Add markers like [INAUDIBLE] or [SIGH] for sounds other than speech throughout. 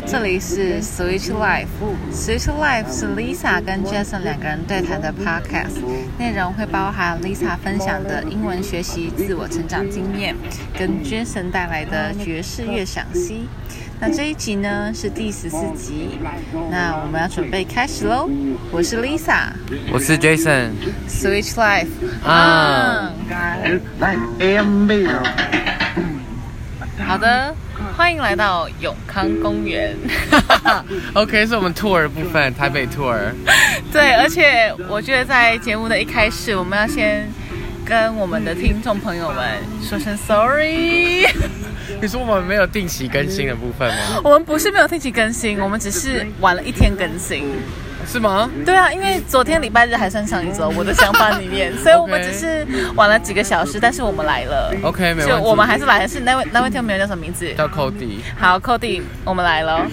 这里是 Switch Life。Switch Life 是 Lisa 跟 Jason 两个人对谈的 podcast，内容会包含 Lisa 分享的英文学习、自我成长经验，跟 Jason 带来的爵士乐赏析。那这一集呢是第十四集，那我们要准备开始喽。我是 Lisa，我是 Jason。Switch Life 啊来 AM 好的，欢迎来到永康公园。[LAUGHS] OK，是我们 tour 部分，台北 tour。[LAUGHS] 对，而且我觉得在节目的一开始，我们要先跟我们的听众朋友们说声 sorry。[LAUGHS] 你说我们没有定期更新的部分吗？我们不是没有定期更新，我们只是晚了一天更新。是吗？对啊，因为昨天礼拜日还算上一周，我的想法里面，所以我们只是 [LAUGHS] 晚了几个小时，但是我们来了。OK，没问题。就我们还是来的是那位那位听众朋友叫什么名字？叫 Cody。好，Cody，我们来了。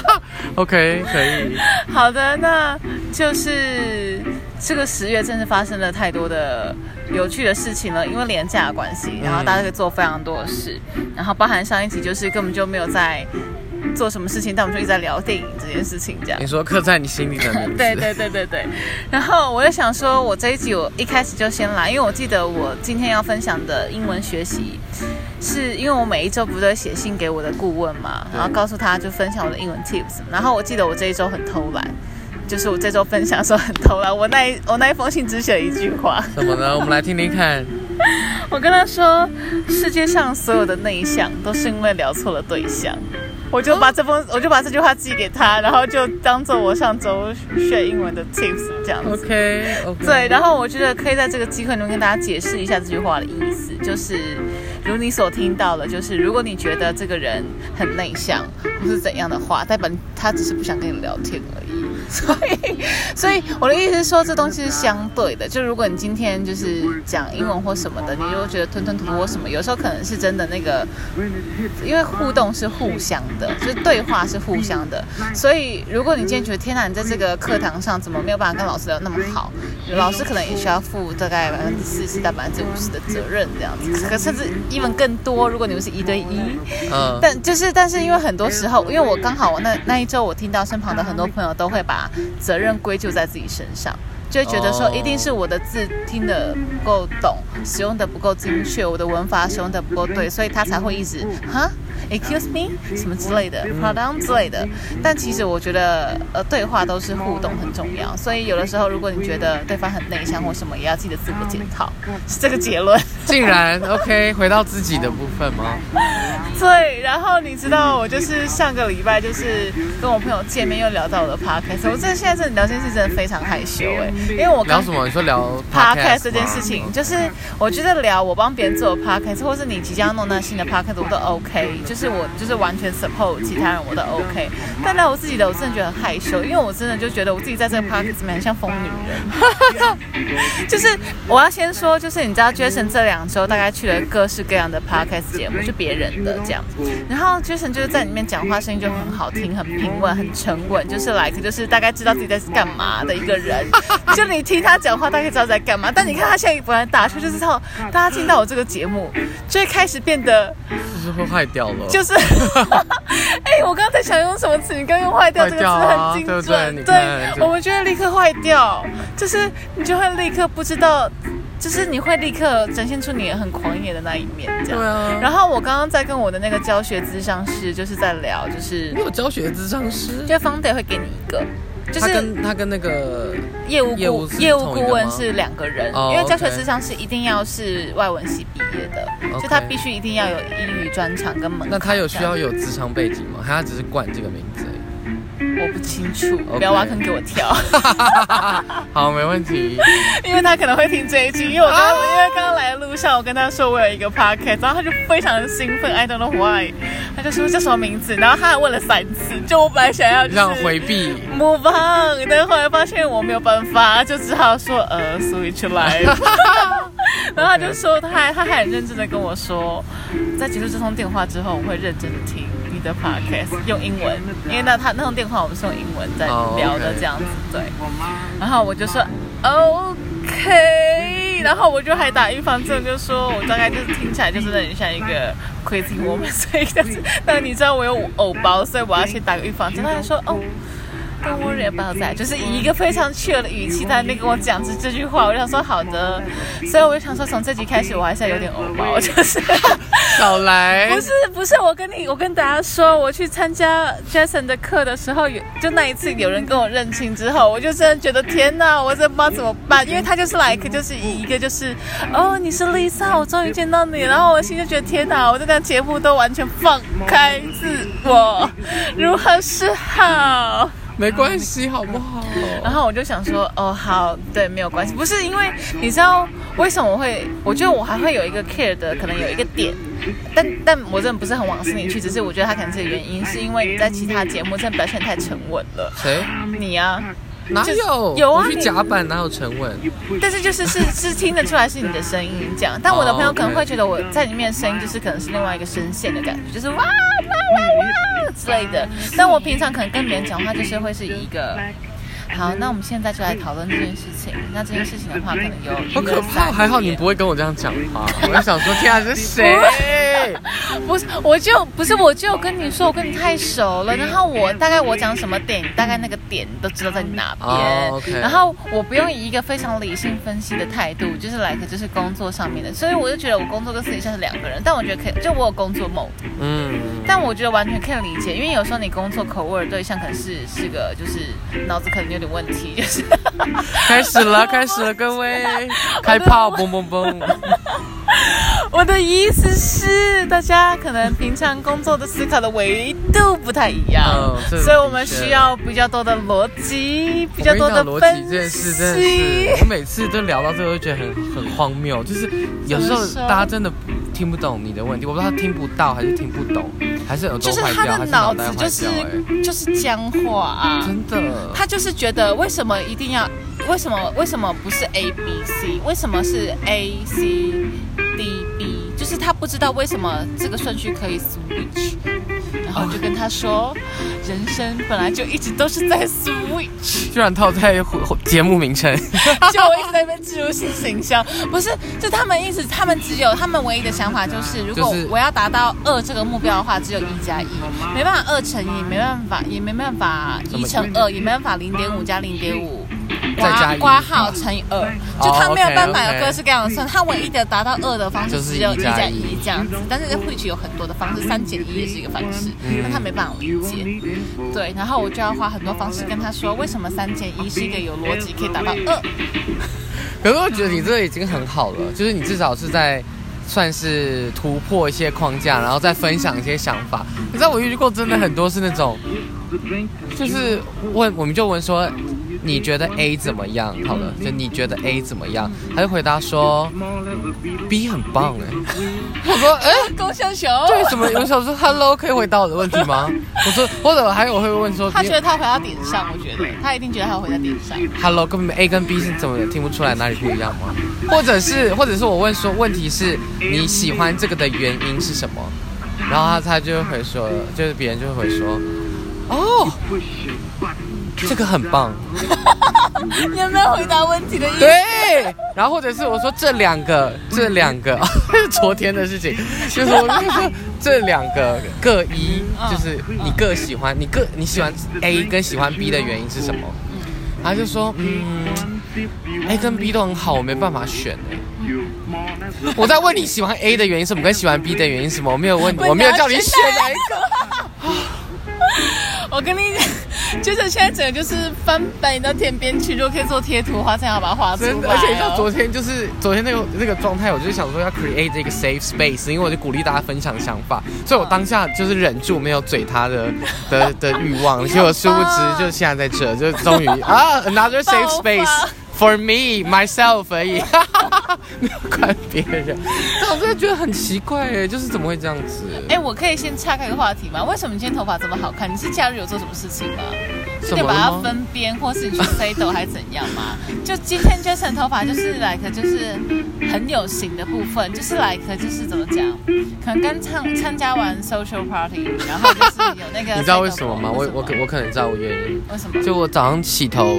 [LAUGHS] OK，可以。好的，那就是这个十月真是发生了太多的有趣的事情了，因为廉价的关系，然后大家可以做非常多的事，然后包含上一集就是根本就没有在做什么事情，但我们就一直在聊电影这件事情，这样你。说刻在你心里的名字。[LAUGHS] 对对对对对，然后我就想说，我这一集我一开始就先来，因为我记得我今天要分享的英文学习，是因为我每一周不是会写信给我的顾问嘛，然后告诉他就分享我的英文 tips，然后我记得我这一周很偷懒，就是我这周分享的时候很偷懒，我那一我那一封信只写了一句话，[LAUGHS] 什么呢？我们来听听看。我跟他说，世界上所有的内向都是因为聊错了对象。我就把这封，我就把这句话寄给他，然后就当做我上周学英文的 tips 这样子。OK。OK。对，然后我觉得可以在这个机会中跟大家解释一下这句话的意思，就是如你所听到的，就是如果你觉得这个人很内向或是怎样的话，代表他只是不想跟你聊天而已。[LAUGHS] 所以，所以我的意思是说，这东西是相对的。就如果你今天就是讲英文或什么的，你如果觉得吞吞吐吐或什么，有时候可能是真的那个，因为互动是互相的，就是对话是互相的。所以，如果你今天觉得天哪，你在这个课堂上怎么没有办法跟老师聊那么好，老师可能也需要负大概百分之四十到百分之五十的责任这样子，可甚至 even 更多。如果你们是一对一，嗯。但就是，但是因为很多时候，因为我刚好我那那一周，我听到身旁的很多朋友都会把责任归咎在自己身上，就会觉得说哦。一定是我的字听得不够懂，使用的不够精确，我的文法使用的不够对，所以他才会一直哈。Excuse me，什么之类的，pardon？之类的，但其实我觉得，呃，对话都是互动很重要，所以有的时候，如果你觉得对方很内向或什么，也要记得自我检讨，是这个结论。[LAUGHS] 竟然 OK，回到自己的部分吗？[LAUGHS] 对，然后你知道，我就是上个礼拜就是跟我朋友见面，又聊到我的 podcast。我真的现在真的聊这件事真的非常害羞哎，因为我刚聊什么？你说聊 podcast 这件事情，就是我觉得聊我帮别人做 podcast，或是你即将弄那新的 podcast，我都 OK，就是我就是完全 support 其他人我都 OK，但聊我自己的，我真的觉得很害羞，因为我真的就觉得我自己在这个 podcast 里面很像疯女人。[LAUGHS] 就是我要先说，就是你知道 Jason 这两周大概去了各式各样的 podcast 节目，就别人的这样，然后 Jason 就是在里面讲话声音就很好听，很平稳，很沉稳，就是 like 就是大概知道自己在干嘛的一个人。[LAUGHS] 就你听他讲话，大概知道在干嘛。但你看他现在本来打出就是到大家听到我这个节目，就会开始变得就是会坏掉了。就是，[LAUGHS] 哎、我刚才想用什么词？你刚用“坏掉”这个词很精对不对准，你看我们就会立刻坏掉，就是你就会立刻不知道，就是你会立刻展现出你很狂野的那一面，这样。对啊。然后我刚刚在跟我的那个教学咨商师，就是在聊，就是你有教学咨商师？就方 day 会给你一个，就他是跟他跟那个业务业务顾业务顾问是两个人，哦因为教学咨商是一定要是外文系毕业的就他必须一定要有英语专长跟门槛。那他有需要有职场背景吗？他只是冠这个名字而已？我不清楚不要挖坑给我跳，[LAUGHS] 好，没问题。[LAUGHS] 因为他可能会听这一句，因为我刚、因为刚刚来的路上，我跟他说我有一个 podcast，然后他就非常的兴奋，I don't know why，他就说叫什么名字，然后他还问了三次，就我本来想要让回避。move on，但后来发现我没有办法，就只好说呃 switch 来。[LAUGHS] 然后他就说，他还他还很认真的跟我说，在结束这通电话之后，我会认真的听你的 podcast，用英文，因为那他那通电话我们是用英文在哦聊的这样子，对。然后我就说 OK，然后我就还打预防针，就说我大概就是听起来就是很像一个 crazy woman，所以但是但你知道我有偶包，所以我要去打个预防针。他就说哦。跟我忍抱在，就是以一个非常 chill 的语气在那边跟我讲这这句话，我想说好的，所以我就想说从这集开始我还是有点欧包，就是。少来，[LAUGHS] 不是不是，我跟你我跟大家说，我去参加 Jason 的课的时候，有就那一次有人跟我认亲之后，我就真的觉得天哪，我真的不知道怎么办，因为他就是 like 就是以一个就是哦你是 Lisa，我终于见到你，然后我心就觉得天哪，我这档节目都完全放开自我，如何是好？没关系，好不好？然后我就想说，哦，好，对，没有关系。不是因为你知道为什么我会？我觉得我还会有一个 care 的，可能有一个点，但但我真的不是很往心里去。只是我觉得他可能这个原因，是因为你在其他节目真的表现太沉稳了。谁？你啊？哪有？有啊，去甲板哪有沉稳？但是就是是是听得出来是你的声音这样。但我的朋友可能会觉得我在里面的声音就是可能是另外一个声线的感觉，就是哇哇哇哇之类的。但我平常可能跟别人讲话就是会是一个。好，那我们现在就来讨论这件事情。那这件事情的话，可能有好可怕。还好你不会跟我这样讲话。我就想说，天啊，这是谁？[LAUGHS] 不是，我就不是，我就跟你说，我跟你太熟了。然后我大概我讲什么点，大概那个点都知道在哪边。然后我不用以一个非常理性分析的态度，就是来个就是工作上面的。所以我就觉得我工作跟私底下是两个人。但我觉得可以，就我有工作 mode。嗯。但我觉得完全可以理解，因为有时候你工作口味的对象可能是是个就是脑子可能有点。问题就是 [LAUGHS] 开始了，开始了，各位 [LAUGHS] 开炮，嘣嘣嘣！[LAUGHS] 我的意思是，大家可能平常工作的思考的维度不太一样，所以我们需要比较多的逻辑，比较多的逻辑。这件事真的是，我每次都聊到这个，都觉得很很荒谬。就是有时候大家真的听不懂你的问题，我不知道他听不到还是听不懂。还是耳朵坏掉，还是脑子就是就是僵化啊！真的，他就是觉得为什么一定要，为什么为什么不是 A B C，为什么是 A C D B？就是他不知道为什么这个顺序可以 switch。然后就跟他说，人生本来就一直都是在 switch，居然套在节目名称，[LAUGHS] 就我一直在那边植入新形象，不是，就他们一直，他们只有他们唯一的想法就是，如果我要达到二这个目标的话，只有一加一，没办法二乘一，没办法，也没办法一乘二，也没办法零点五加零点五。加挂号乘以二，就他没有办法有各式各样的算，他唯一的达到二的方式只有一加一这样子，但是在会取有很多的方式，三减一也是一个方式，但他没办法理解。对，然后我就要花很多方式跟他说，为什么三减一是一个有逻辑可以达到二。可是我觉得你这已经很好了，就是你至少是在算是突破一些框架，然后再分享一些想法。你知道我遇过真的很多是那种，就是问我们就问说。你觉得 A 怎么样？好了，就你觉得 A 怎么样？他就回答说 B 很棒哎。我说 [LAUGHS] 哎，高小熊。对，什么？有时候说 Hello，可以回答我的问题吗？我说或者还有会问说，他觉得他回到点上，我觉得他一定觉得他回到点上。Hello，根本 A 跟 B 是怎么听不出来哪里不一样吗？或者是或者是我问说，问题是你喜欢这个的原因是什么？然后他他就会说，就是别人就会回说，哦。这个很棒，你 [LAUGHS] 有没有回答问题的意思？对，然后或者是我说这两个，这两个 [LAUGHS] 昨天的事情，就是我跟你说这两个各一，就是你各喜欢，你各你喜欢 A 跟喜欢 B 的原因是什么？他就说，嗯，A 跟 B 都很好，我没办法选哎。我在问你喜欢 A 的原因什么，跟喜欢 B 的原因什么？我没有问，我没有叫你选哪一个。[LAUGHS] 我跟你讲，[LAUGHS] 就是现在整个就是翻白到天边去，如果可以做贴图的话，这样要把它画出来。而且像昨天，就是昨天那个那个状态，我就想说要 create 这个 safe space，因为我就鼓励大家分享想法，所以我当下就是忍住没有嘴他的 [LAUGHS] 的的欲望，结果殊不知就现在在这，就终于啊 another safe space。For me myself 而已，[LAUGHS] 没有怪别人。但我真的觉得很奇怪哎，就是怎么会这样子？哎，我可以先岔开个话题吗？为什么你今天头发这么好看？你是假日有做什么事情吗？是把它分边，或是你去 fade 还是怎样吗？就今天 Jason 头发就是 like 就是很有型的部分，就是 like 就是怎么讲？可能刚参参加完 social party，然后就是有那个。[LAUGHS] 你知道为什么吗？我我我可能知道我原因。为什么？就我早上洗头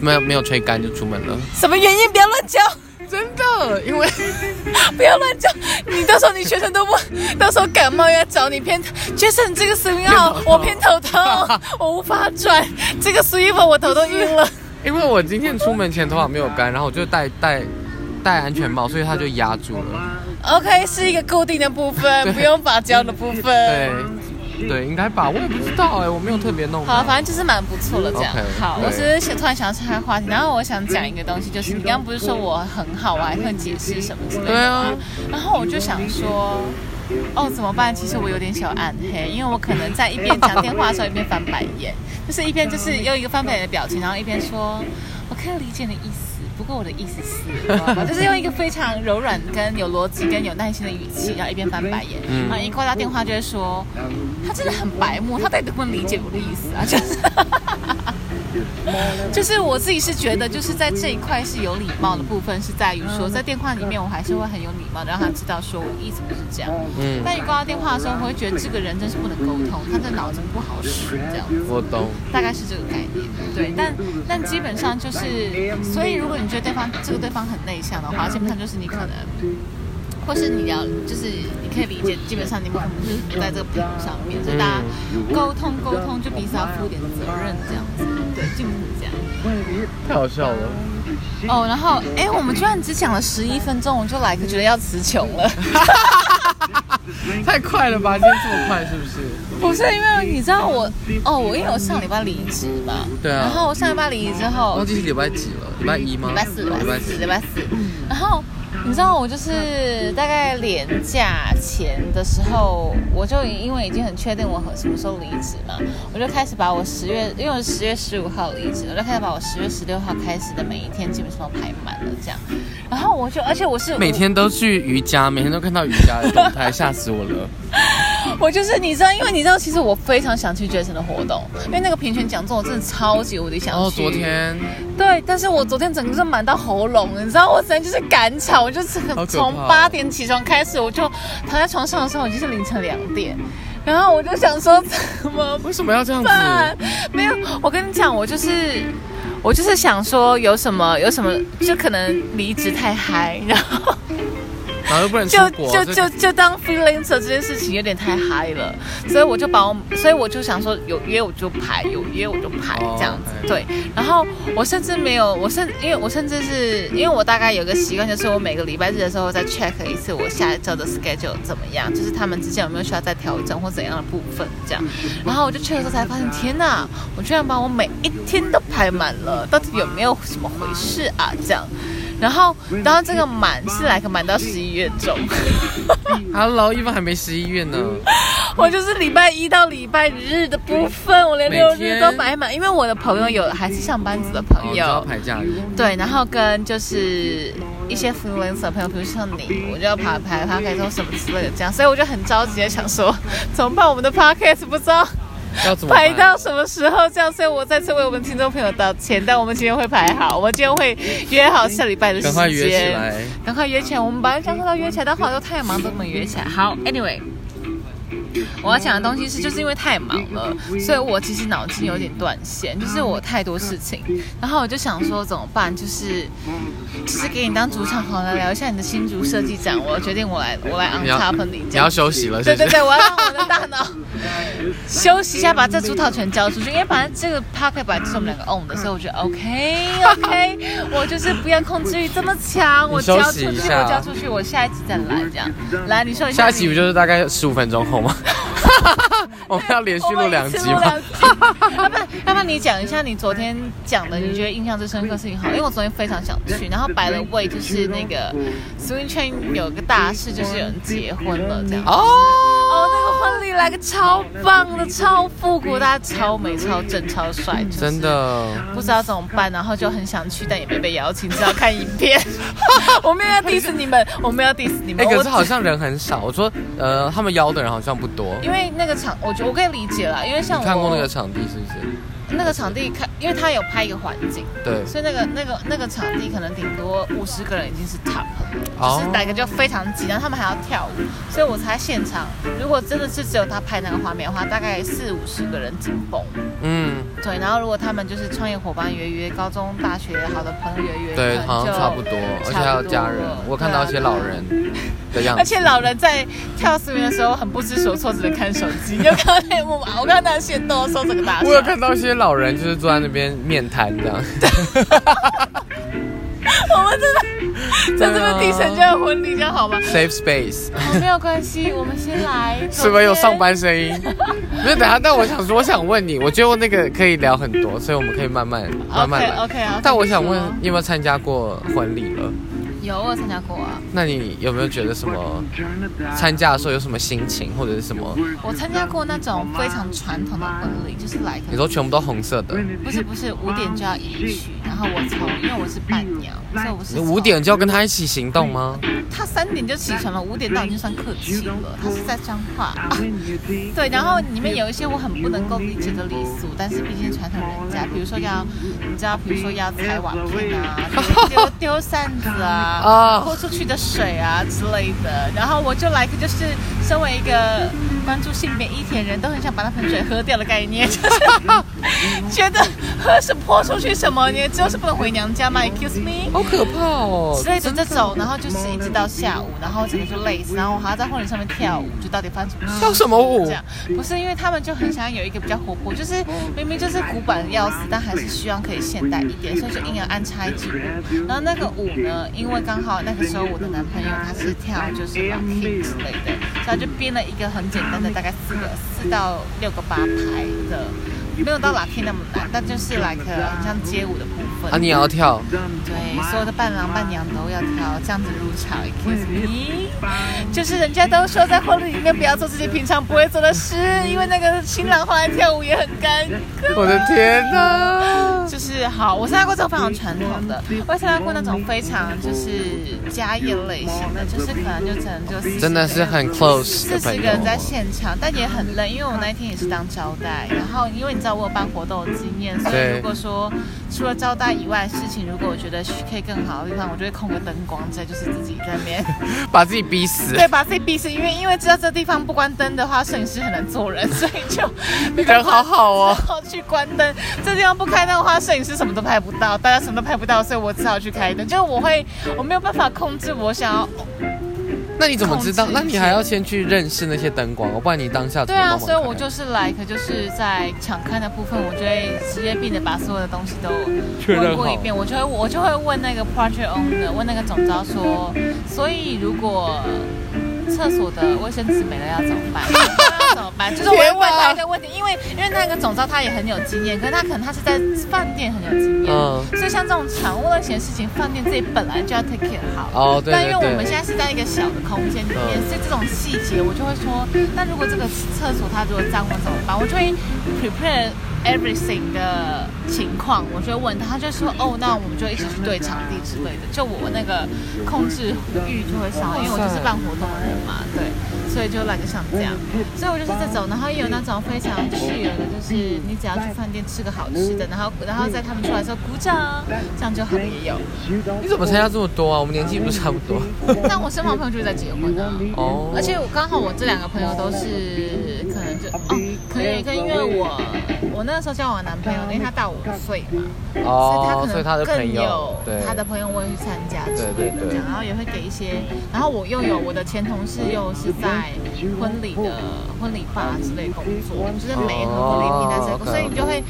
没有没有吹干就出门了。什么原因？不要乱讲。真的，因为 [LAUGHS] 不要乱叫，你到时候你全程都不，[LAUGHS] 到时候感冒要找你偏，Jason 这个 swing 号我偏头痛，[LAUGHS] 我无法转，这个 swing 我头都晕了。因为我今天出门前头发没有干，然后我就戴戴戴安全帽，所以它就压住了。OK，是一个固定的部分，不用发胶的部分。对，对，应该吧，我也不知道哎，我没有特别弄。好，反正就是蛮不错的这样。好，我只是想突然想要岔开话题，然后我想讲一个东西，就是你刚刚不是说我很好，我还会解释什么之类的对啊，然后我就想说，哦，怎么办？其实我有点小暗黑，因为我可能在一边讲电话的时候一边翻白眼，就是一边就是用一个翻白眼的表情，然后一边说，我可以理解你的意思，不过我的意思是，[LAUGHS] 就是用一个非常柔软、跟有逻辑、跟有耐心的语气，然后一边翻白眼，嗯然后一挂掉电话就会说，他真的很白目，他到底能不能理解我的意思啊？就是。就是我自己是觉得，就是在这一块是有礼貌的部分，是在于说，在电话里面我还是会很有礼貌的让他知道说我的意思不是这样。嗯，但你挂到电话的时候，我会觉得这个人真是不能沟通，他的脑子不好使，这样子，我懂。大概是这个概念。对，但但基本上就是，所以如果你觉得对方这个对方很内向的话，基本上就是你可能。或是你要，就是你可以理解，基本上你们可能就是不在这个频率上面，所以大家沟通沟通，就彼此要负点责任这样子，对，基本是这样。太好笑了。哦，然后哎，我们居然只讲了十一分钟，我就来个觉得要词穷了。[LAUGHS] 太快了吧？今天这么快是不是？不是因为你知道我哦，我因为我上礼拜离职嘛，对啊然后我上礼拜离职之后忘，记是礼拜几了？礼拜一吗？礼拜四，礼拜四。礼拜四，然后。你知道我就是大概年假前的时候，我就因为已经很确定我什么时候离职嘛，我就开始把我十月，因为我十月十五号离职，我就开始把我十月十六号开始的每一天基本上都排满了这样。然后我就，而且我是每天都去瑜伽，每天都看到瑜伽的动态，[LAUGHS] 吓死我了。我就是你知道，因为你知道，其实我非常想去 Jason 的活动，因为那个评选讲座我真的超级无敌想去。然后哦昨天对，但是我昨天整个是满到喉咙，你知道，我真的就是赶场，我就是从八点起床开始，我就躺在床上的时候已经是凌晨两点，然后我就想说怎么为什么要这样子？办？没有，我跟你讲，我就是。我就是想说，有什么有什么，就可能离职太嗨，然后然后又不能出就国，就就就就当 freelancer 这件事情有点太嗨了，所以我就把我，所以我就想说有约我就排，有约我就排哦这样子。对，然后我甚至没有，我甚因为我甚至是因为我大概有个习惯，就是我每个礼拜日的时候再 check 一次我下一周的 schedule 怎么样，就是他们之间有没有需要再调整或怎样的部分这样。然后我就 check 的时候才发现，天哪，我居然把我每一天都排满了，到底有没有什么回事啊？这样。然后，然后这个满是来个满到十一月中。[LAUGHS] Hello，一般还没十一月呢。[LAUGHS] 我就是礼拜一到礼拜日的部分，我连六日都摆满，因为我的朋友有还是上班族的朋友，排假日。对，然后跟就是一些 freelancer 朋友，比如像你，我就要排排 podcast 或什么之类的这样，所以我就很着急的想说，[LAUGHS] 怎么办？我们的 podcast 不知道要怎么排到什么时候这样，所以我再次为我们听众朋友道歉，但我们今天会排好，我们今天会约好下礼拜的时间，赶快约起来。赶快约起来。我们本来想说要约起来，但后来又太忙，都没约起来。好，anyway。我要讲的东西是，就是因为太忙了，所以我其实脑筋有点断线，就是我太多事情，然后我就想说怎么办，就是就是给你当主场好了，聊一下你的新竹设计展。我决定我来我来 on top 你你要休息了，是是？对对对，我要让我的大脑 [LAUGHS] 休息一下，把这主套全交出去。因为反正这个 p a r k e t 本来就是我们两个 own 的，所以我觉得 OK [LAUGHS] OK，我就是不要控制欲这么强，我交出去，我交出去，我下一集再来这样。来，你说一下，下一集不就是大概十五分钟后吗？[LAUGHS] [LAUGHS] 我们要连续录两集吗要不然，要不然你讲一下你昨天讲的，你觉得印象最深刻的事情好？因为我昨天非常想去，然后摆了位，就是那个 Swing Train 有个大事，就是有人结婚了这样。哦，哦，那个婚礼来个超棒的、超复古，大家超美、超正、超帅，就是真的。不知道怎么办，然后就很想去，但也没被邀请，只好看影片。[LAUGHS] 我没有要 diss 你们，我没有要 diss 你哎、们。我可是好像人很少。我说，呃，他们邀的人好像不多。因为那个场，我觉得我可以理解啦，因为像我看过那个场地是不是？那个场地看，因为他有拍一个环境，对，所以那个那个那个场地可能顶多五十个人已经是 top 就是哪个就非常挤，然后他们还要跳舞，所以我猜现场如果真的是只有他拍那个画面的话，大概四五十个人紧绷。嗯，对，然后如果他们就是创业伙伴约约，高中、大学好的朋友约约，对，好像就差不多，而且还有家人我看到一些老人的样子。而且老人在跳 swing 的时候很不知所措，只能看手机。你有看到那幕吗？我看到那些动的时候，整个大笑。我有看到一些老人就是坐在那边面瘫这样，我们真的在这边提成这样的婚礼，这样好吗？Safe space，哦，没有关系，我们先来。是不是有上班声音？没有，等下，但我想说，我想问你，我觉得那个可以聊很多，所以我们可以慢慢慢慢 OK 来。OK 啊。但我想问，你有没有参加过婚礼了？有我参加过啊，那你有没有觉得什么参加的时候有什么心情，或者是什么？我参加过那种非常传统的婚礼，就是来你说全部都红色的，不是不是五点就要迎娶，然后我从因为我是伴娘，所以我是你从五点就要跟他一起行动吗？他三点就起床了，五点到已经算客气了。他是在彰化、啊，[LAUGHS] 对。然后里面有一些我很不能够理解的礼俗，但是毕竟传统人家，比如说要，你知道，比如说要踩瓦片啊，丢丢扇子啊，啊泼出去的水啊之类的。然后我就来个就是身为一个关注性别议题的人，都很想把那盆水喝掉的概念，就 [LAUGHS] 是觉得喝是泼出去什么，你就是不能回娘家吗？Excuse me。好可怕哦！之类的这种，然后就是一直到下午，然后整个就累死，然后我还要在婚礼上面跳舞，就到底发生什么事？跳什么舞这？样不是因为他们就很想要有一个比较活泼，就是明明就是古板的要死，但还是希望可以现代一点，所以就硬要安插一支舞。然后那个舞呢，因为刚好那个时候我的男朋友他是跳就是 locking 之类的，就编了一个很简单的，大概四个四到六个八拍的。没有到 locking 那么难，但就是 like 很像街舞的部分。啊，你也要跳？对，所有的伴郎伴娘都要跳，这样子入场。Excuse me，就是人家都说在婚礼里面不要做自己平常不会做的事，因为那个新郎后来跳舞也很尴尬。我的天哪！就是好，我参加过这种非常传统的，我也参加过那种非常就是家宴类型的，就是可能就只能就40真的是很 close 四十个人在现场，但也很累，因为我那一天也是当招待，然后因为你知道我有办活动的经验，所以如果说除了招待以外，事情如果我觉得可以更好的地方，我就会控个灯光，这就是自己在那边 [LAUGHS] 把自己逼死。对把自己逼死，因为因为知道这地方不关灯的话，摄影师很难做人，所以就 [LAUGHS] 人好好哦。去关灯。这地方不开灯的话，摄影师什么都拍不到，大家什么都拍不到，所以我只好去开灯。就是我会，我没有办法控制我想要那你怎么知道？那你还要先去认识那些灯光，不然你当下怎对啊，所以我就是 like 就是在抢看的部分，我就会职业病的把所有的东西都确认过一遍，我就会我就会问那个 project owner，问那个总招说，所以如果厕所的卫生纸没了要怎么办？[LAUGHS] 要怎么办？就是我会问他一个问题，因为因为那个总招他也很有经验，可是他可能他是在饭店很有经验，嗯所以像这种常务类型的事情，饭店自己本来就要 take care 好。哦，对对但因为我们对现在是在一个小的空间里面，嗯所以这种细节我就会说，那如果这个厕所它如果脏了怎么办？我就会 prepare everything 的情况，我就问他，他就说哦，那我们就一起去对场地之类的。就我那个控制欲就会上来，因为我就是办活动的人嘛，对，所以就懒得像这样。所以我就是这种，然后也有那种非常 chill 的，就是你只要去饭店吃个好吃的，然后然后在他们出来的时候鼓掌，这样就好的也有。你怎么参加这么多啊？我们年纪不是差不多 [LAUGHS] 但我身旁朋友就是在结婚啊。哦。而且我刚好我这两个朋友都是就哦，可以可以，因为我我那个时候交往男朋友，因为他大我五岁嘛，所以他哦，可所以他可能更有，对他的朋友我也去参加之类的，然后也会给一些，然后我又有我的前同事又是在婚礼的婚礼吧之类工作，就是每和婚礼平台之类的工作，哦所以你就会。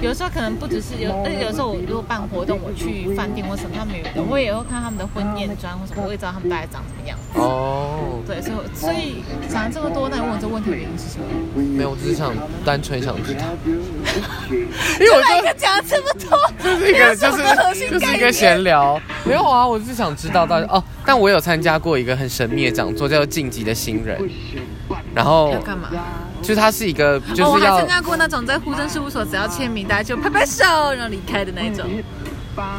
有时候可能不只是有，而且有时候我如果办活动，我去饭店或什么，他们有，我也会看他们的婚宴装或什么，我也知道他们大概长什么样子。哦，对，所以所以讲了这么多，那你问我这个问题的原因是什么？没有，我只是想单纯想知道，因为我就哪一个讲了这么多？就是一个就是就是一个闲聊，没有啊，我是想知道到底哦，但我有参加过一个很神秘的讲座，叫做《晋级的新人》，然后要干嘛？就是它是一个哦，就是要我还参加过那种在户政事务所，只要签名，大家就拍拍手，然后离开的那一种。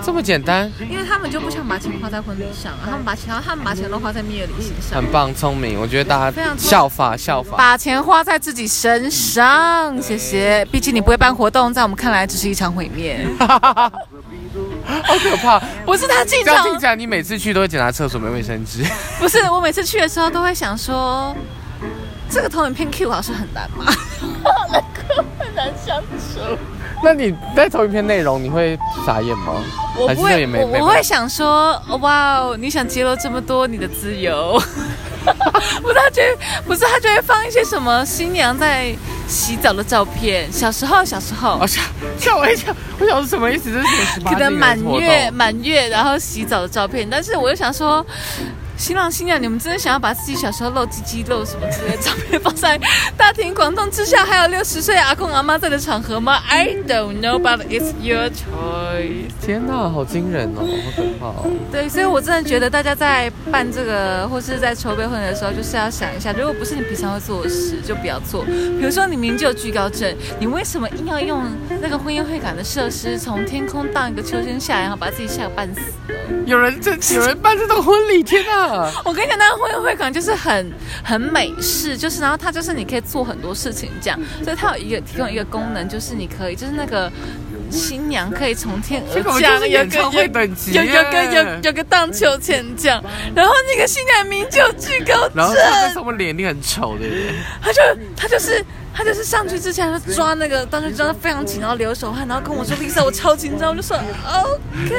这么简单，因为他们就不想把钱花在婚礼上，他们把钱他们把钱都花在蜜月旅行上很。棒，聪明，我觉得大家非常效法效法。把钱花在自己身上，谢谢。毕竟你不会办活动，在我们看来只是一场毁灭。[LAUGHS] 好可怕！不是他进场这样听起来，你每次去都会检查厕所没卫生纸。[LAUGHS] 不是，我每次去的时候都会想说，这个投影片 Q 老师很难吗？[LAUGHS] 那个很难相处。那你在投影片内容，你会傻眼吗？我不会，我我会想说，哇哦，你想揭露这么多你的自由？[LAUGHS] 不是他就会，不是他就会放一些什么新娘在洗澡的照片，小时候小时候哦，吓吓我一跳！我想说什么意思？这是什么十八可能满月满月，然后洗澡的照片，但是我又想说。新郎新娘，你们真的想要把自己小时候露鸡鸡、露什么之类的照片放在大庭广众之下，还有六十岁阿公阿妈在的场合吗？I don't know, but it's your choice。天哪，好惊人哦，好可怕哦！对，所以我真的觉得大家在办这个或是在筹备婚礼的时候，就是要想一下，如果不是你平常会做的事，就不要做。比如说你明明就有惧高症，你为什么硬要用那个婚宴会馆的设施从天空荡一个秋千下来，然后把自己吓个半死？有人这有人办这种婚礼，天哪！[LAUGHS] 我跟你讲，那个婚宴会馆就是很很美式，就是然后它就是你可以做很多事情这样，所以它有一个提供一个功能，就是你可以就是那个。新娘可以从天而降，[LAUGHS] 就是有个有有个有有个荡秋千这样，然后那个新娘名就巨高然后他在症，上面脸一定很丑的耶，他就他就是他就是上去之前他抓那个当时抓的非常紧，然后流手汗，然后跟我说 Lisa 我超紧张，我就说 OK，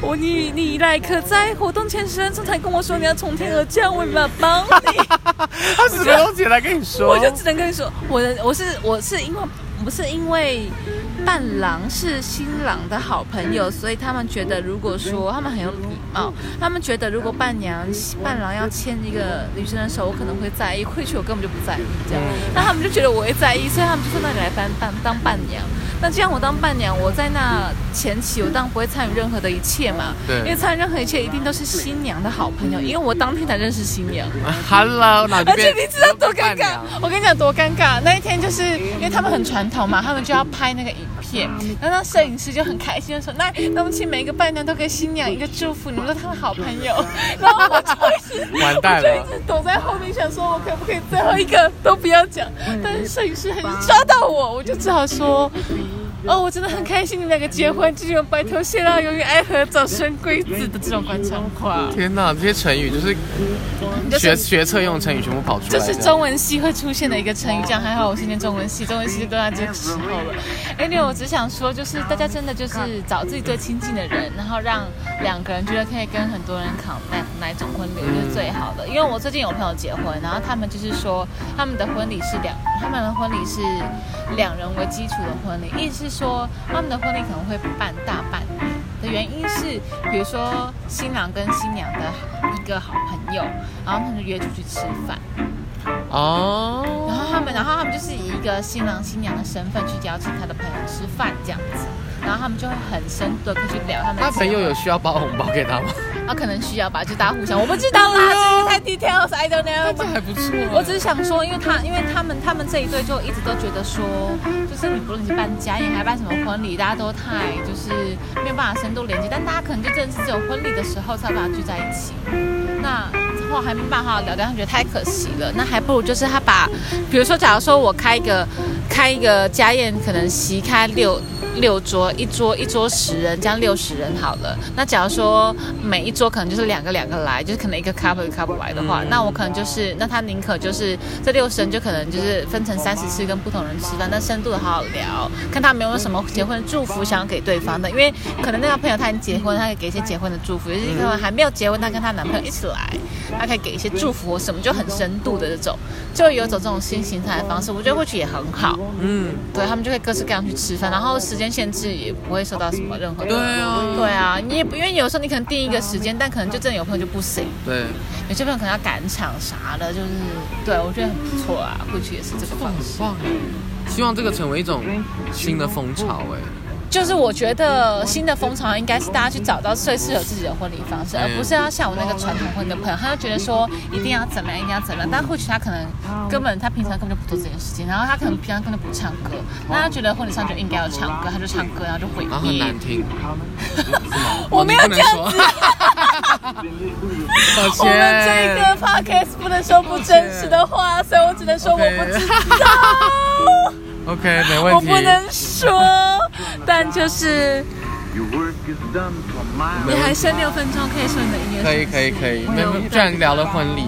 我你你来可在活动前十分钟才跟我说你要从天而降，我没办法帮你。他什么东西来跟你说？我就只能跟你说，我的我是我是因为不是因为伴郎是新郎的好朋友，所以他们觉得如果说他们很有礼貌，他们觉得如果伴娘伴郎要牵一个女生的手，我可能会在意，回去我根本就不在意这样，那他们就觉得我会在意，所以他们就说那你来当伴当伴娘。那既然我当伴娘，我在那前期我当然不会参与任何的一切嘛，对因为参与任何一切一定都是新娘的好朋友，因为我当天才认识新娘。Hello，哪而且你知道多尴尬？我跟你讲多尴尬。那一天就是因为他们很传统嘛，他们就要拍那个影片，然后那摄影师就很开心的说：“那那我们请每一个伴娘都给新娘一个祝福，你们都是他的好朋友。[LAUGHS] ”然后我就一直完蛋了我就一直躲在后面想说，我可不可以最后一个都不要讲？但是摄影师还是抓到我，我就只好说。哦，我真的很开心，你们两个结婚，这种白头偕老、永远爱河、早生贵子的这种官场话。天哪，这些成语就是就是学学测用成语全部跑出来，这是中文系会出现的一个成语，这样还好我是念中文系，中文系就都在这个时候了。Anyway，我只想说，就是大家真的就是找自己最亲近的人，然后让两个人觉得可以跟很多人考那哪一种婚礼，我觉得是最好的。因为我最近有朋友结婚，然后他们就是说他们的婚礼是两，他们的婚礼是两人为基础的婚礼，意思是说他们的婚礼可能会办大半年。的原因是，比如说新郎跟新娘的一个好朋友，然后他们就约出去吃饭，哦。然后他们，然后他们就是以一个新郎新娘的身份去邀请他的朋友吃饭这样子，然后他们就会很深度的可以去聊他们的他朋友有需要包红包给他吗？啊，可能需要吧，就大家互相，我不知道啦，这个太 details，I don't know。还不错。我只是想说，因为他，因为他们，他们这一对就一直都觉得说，就是你不论是办家宴还办什么婚礼，大家都太就是没有办法深度连接，但大家可能就真的是只有婚礼的时候才把它聚在一起。那之后还没办法好好聊但，他觉得太可惜了。那还不如就是他把，比如说，假如说我开一个开一个家宴，可能席开六六桌，一桌一桌十人，这样六十人好了。那假如说每一桌可能就是两个两个来，就是可能一个 couple 一个 couple 来的话，那我可能就是，那他宁可就是这六十人就可能就是分成三十次跟不同人吃饭，但深度的好好聊，看他有没有什么结婚的祝福想要给对方的，因为可能那个朋友他已经结婚，他可以给一些结婚的祝福；，有些可能还没有结婚，他跟她男朋友一起来，他可以给一些祝福或什么，就很深度的这种，就有走这种新形态的方式，我觉得或许也很好。嗯，对他们就会各式各样去吃饭，然后时间限制也不会受到什么任何的。对啊对啊，你也不因为有时候你可能定一个时间，但可能就真的有朋友就不行，对，有些朋友可能要赶场啥的，就是对我觉得很不错啊，过去也是这个方式。棒。希望这个成为一种新的风潮，哎，就是我觉得新的风潮应该是大家去找到最适合自己的婚礼方式，而不是要像我那个传统婚礼的朋友，他就觉得说一定要怎么样，一定要怎么样。但或许他可能根本他平常根本就不做这件事情，然后他可能平常根本不唱歌，那他觉得婚礼上就应该要唱歌，他就唱歌，然后就回然后很。难听。我没有这样子，抱我们这。个 podcast 不能说不真实的话，所以我只能说我不知道。OK，没问题。我不能说，但就是你还剩六分钟，可以说你的音乐。可以可以可以，没有，居然聊了婚礼。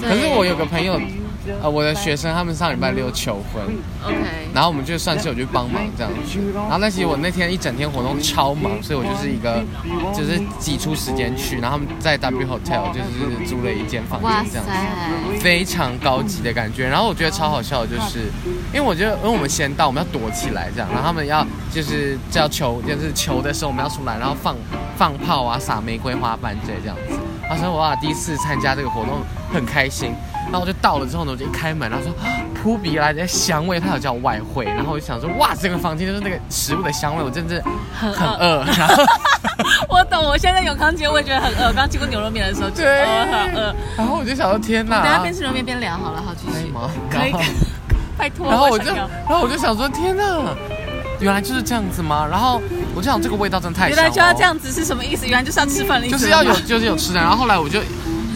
可是我有个朋友，呃，我的学生他们上礼拜六求婚，OK，然后我们就算是有去帮忙这样子。然后那其实我那天一整天活动超忙，所以我就是一个就是挤出时间去，然后他们在 W Hotel 就是租了一间房间这样子。非常高级的感觉。然后我觉得超好笑的，就是因为我觉得，因为我们先到，我们要躲起来这样，然后他们要就是叫求，就是求的时候我们要出来，然后放放炮啊，撒玫瑰花瓣之类这样子。他说哇，第一次参加这个活动很开心。然后我就到了之后呢，我就一开门，然后说啊 [GASPS] 扑鼻来的香味，它有叫外汇，然后我就想说哇，整个房间就是那个食物的香味，我真的是很饿。[LAUGHS] 然后 [LAUGHS] 我懂。我现在永康街我也觉得很饿，刚经过牛肉面的时候就对饿很饿。然后我就想说天哪，等下边吃牛肉面边聊好了，好继续。可以吗？可以，拜托。然后我就，然后我就想说，天哪，原来就是这样子吗？然后我就想，这个味道真的太香了。原来就要这，样子是什么意思？原来就是要吃饭的意思。就是要有，。就是有吃的。然后后来我就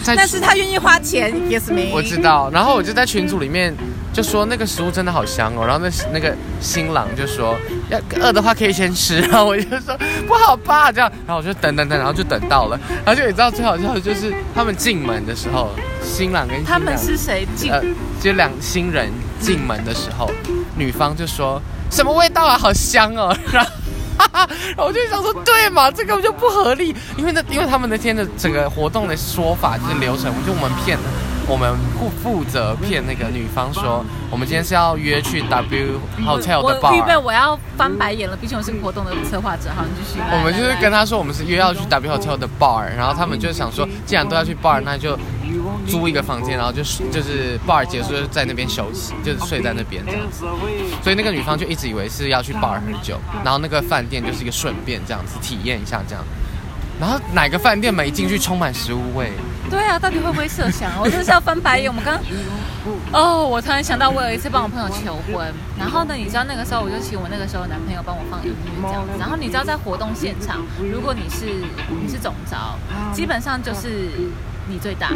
在，但是他愿意花钱，yes me。我知。道，然后我就在群组里面就说那个食物真的好香哦。然后那那个新郎就说要饿的话可以先吃，然后我就说不好吧这样，然后我就等等等，然后就等到了，然后就你知道最好笑的就是他们进门的时候，新郎跟新他们娘是谁进？呃，就两新人进门的时候，女方就说什么味道啊，好香哦，然后。[LAUGHS] 然后我就想说，对嘛，这根本就不合理，因为那因为他们那天的整个活动的说法就是流程，就我们骗的，我们负负责骗那个女方说，我们今天是要约去 W Hotel 的我预备 bar，我要翻白眼了，毕竟我是活动的策划者。好，你继续。来我们就是跟他说我们是约要去 W Hotel 的 bar，然后他们就想说，既然都要去 bar，那就租一个房间，然后就是就是 bar 结束就在那边休息，就是睡在那边这样子。所以那个女方就一直以为是要去 bar 喝酒，然后那个饭店就是一个顺便这样子体验一下这样。然后哪个饭店门一进去充满食物味？对啊，到底会不会设想？我真的是要翻白眼。我们刚 [LAUGHS] 哦，我突然想到，我有一次帮我朋友求婚，然后呢，你知道那个时候我就请我那个时候男朋友帮我放音乐这样子，然后你知道在活动现场，如果你是你是总招，基本上就是你最大，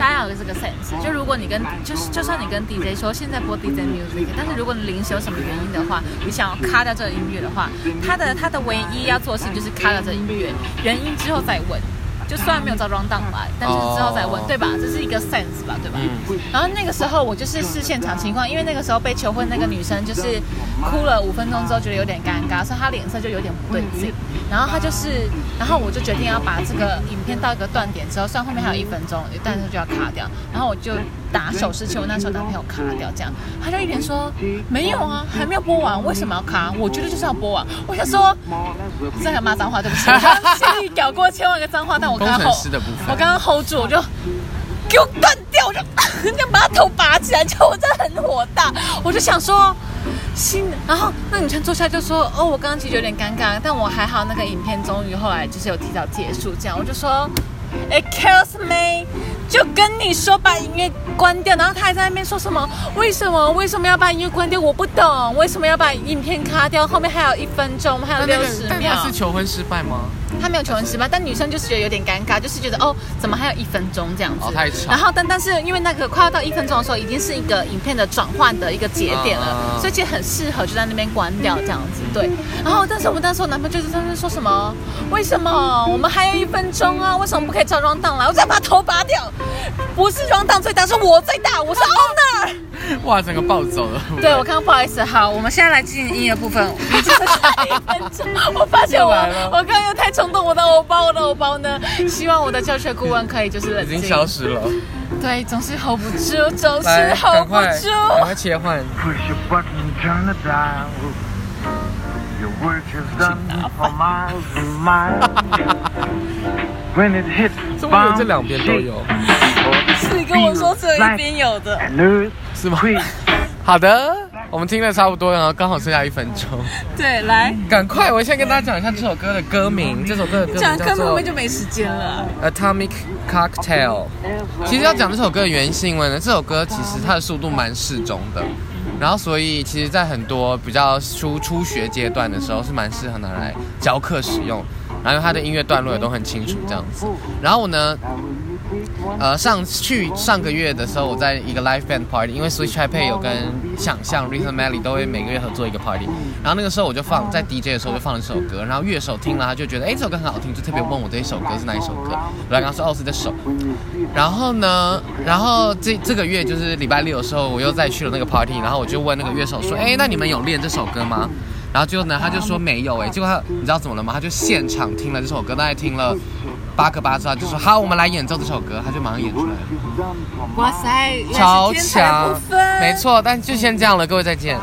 大家有这个 sense。就如果你跟就是就算你跟 DJ 说现在播 DJ music，但是如果你临时有什么原因的话，你想要卡掉这个音乐的话，他的他的唯一要做的事情就是卡掉这个音乐，原因之后再问。就虽然没有着装档吧，但是之后再问，哦对吧？这是一个 sense 吧，对吧？嗯，然后那个时候我就是视现场情况，因为那个时候被求婚那个女生就是哭了五分钟之后觉得有点尴尬，所以她脸色就有点不对劲。然后她就是，然后我就决定要把这个影片到一个断点之后，虽然后面还有一分钟，但是就要卡掉。然后我就打手势求那时候男朋友卡掉，这样他就一脸说没有啊，还没有播完，为什么要卡？我觉得就是要播完。我想说，这还骂脏话，对不起，我刚刚心里搞过千万个脏话，但我刚刚工程师的部分我刚刚 hold 住，我就给我断掉，我就就把他头拔起来，就我真的很火大，我就想说。新，然后那女生坐下就说：“哦，我刚刚其实有点尴尬，但我还好，那个影片终于后来就是有提早结束，这样我就说，Excuse me，就跟你说把音乐关掉，然后他还在那边说什么？为什么为什么要把音乐关掉？我不懂，为什么要把影片卡掉？后面还有一分钟，还有六十秒但他。是求婚失败吗？他没有求婚失败，但女生就是觉得有点尴尬，就是觉得哦，怎么还有一分钟这样子？哦太长然后但但是因为那个快要到一分钟的时候，已经是一个影片的转换的一个节点了，啊所以其实很适合就在那边关掉这样子。对。然后但是我们那时候男朋友就是在那说什么？为什么我们还有一分钟啊？为什么不可以照 round down 来？我再把头拔掉。不是 round down 最大，是我最大，我是 owner。哇，整个暴走了。对，我刚刚不好意思，好，我们现在来进行音乐部分，已经剩下一分钟。我发现我我刚刚又太冲动，我的偶包，我的偶包呢？希望我的教学顾问可以就是冷静已经。消失了，对，总是 hold 不住，总是，hold 不赶快，赶住。快切换。[LAUGHS] When it hits 怎么有这两边都有？是你跟我说只有一边有的。是吗 [LAUGHS] 好的，我们听的差不多，然后刚好剩下一分钟，[LAUGHS] 对，来赶快！我先跟大家讲一下这首歌的歌名。这首歌的歌名叫做本就没时间了。Atomic Cocktail。其实要讲这首歌的原因，是因为呢，这首歌其实它的速度蛮适中的，然后所以其实在很多比较初初学阶段的时候是蛮适合拿来教课使用，然后他的音乐段落也都很清楚这样子。然后我呢，呃，上去上个月的时候，我在一个 live band party，因为 Switch Taipei 有跟想象 Rhythm Mally 都会每个月合作一个 party，然后那个时候我就放在 DJ 的时候就放了这首歌，然后乐手听了他就觉得，哎，这首歌很好听，就特别问我这一首歌是哪一首歌，我来跟他说，哦，是这首。然后呢，然后这这个月就是礼拜六的时候，我又再去了那个 party，然后我就问那个乐手说，哎，那你们有练这首歌吗？然后最后呢，他就说没有哎，结果他你知道怎么了吗？他就现场听了这首歌，大概听了八个八之后，就说好，我们来演奏这首歌，他就马上演出来了，哇塞，超强，没。错。但就先这样了，各位再见。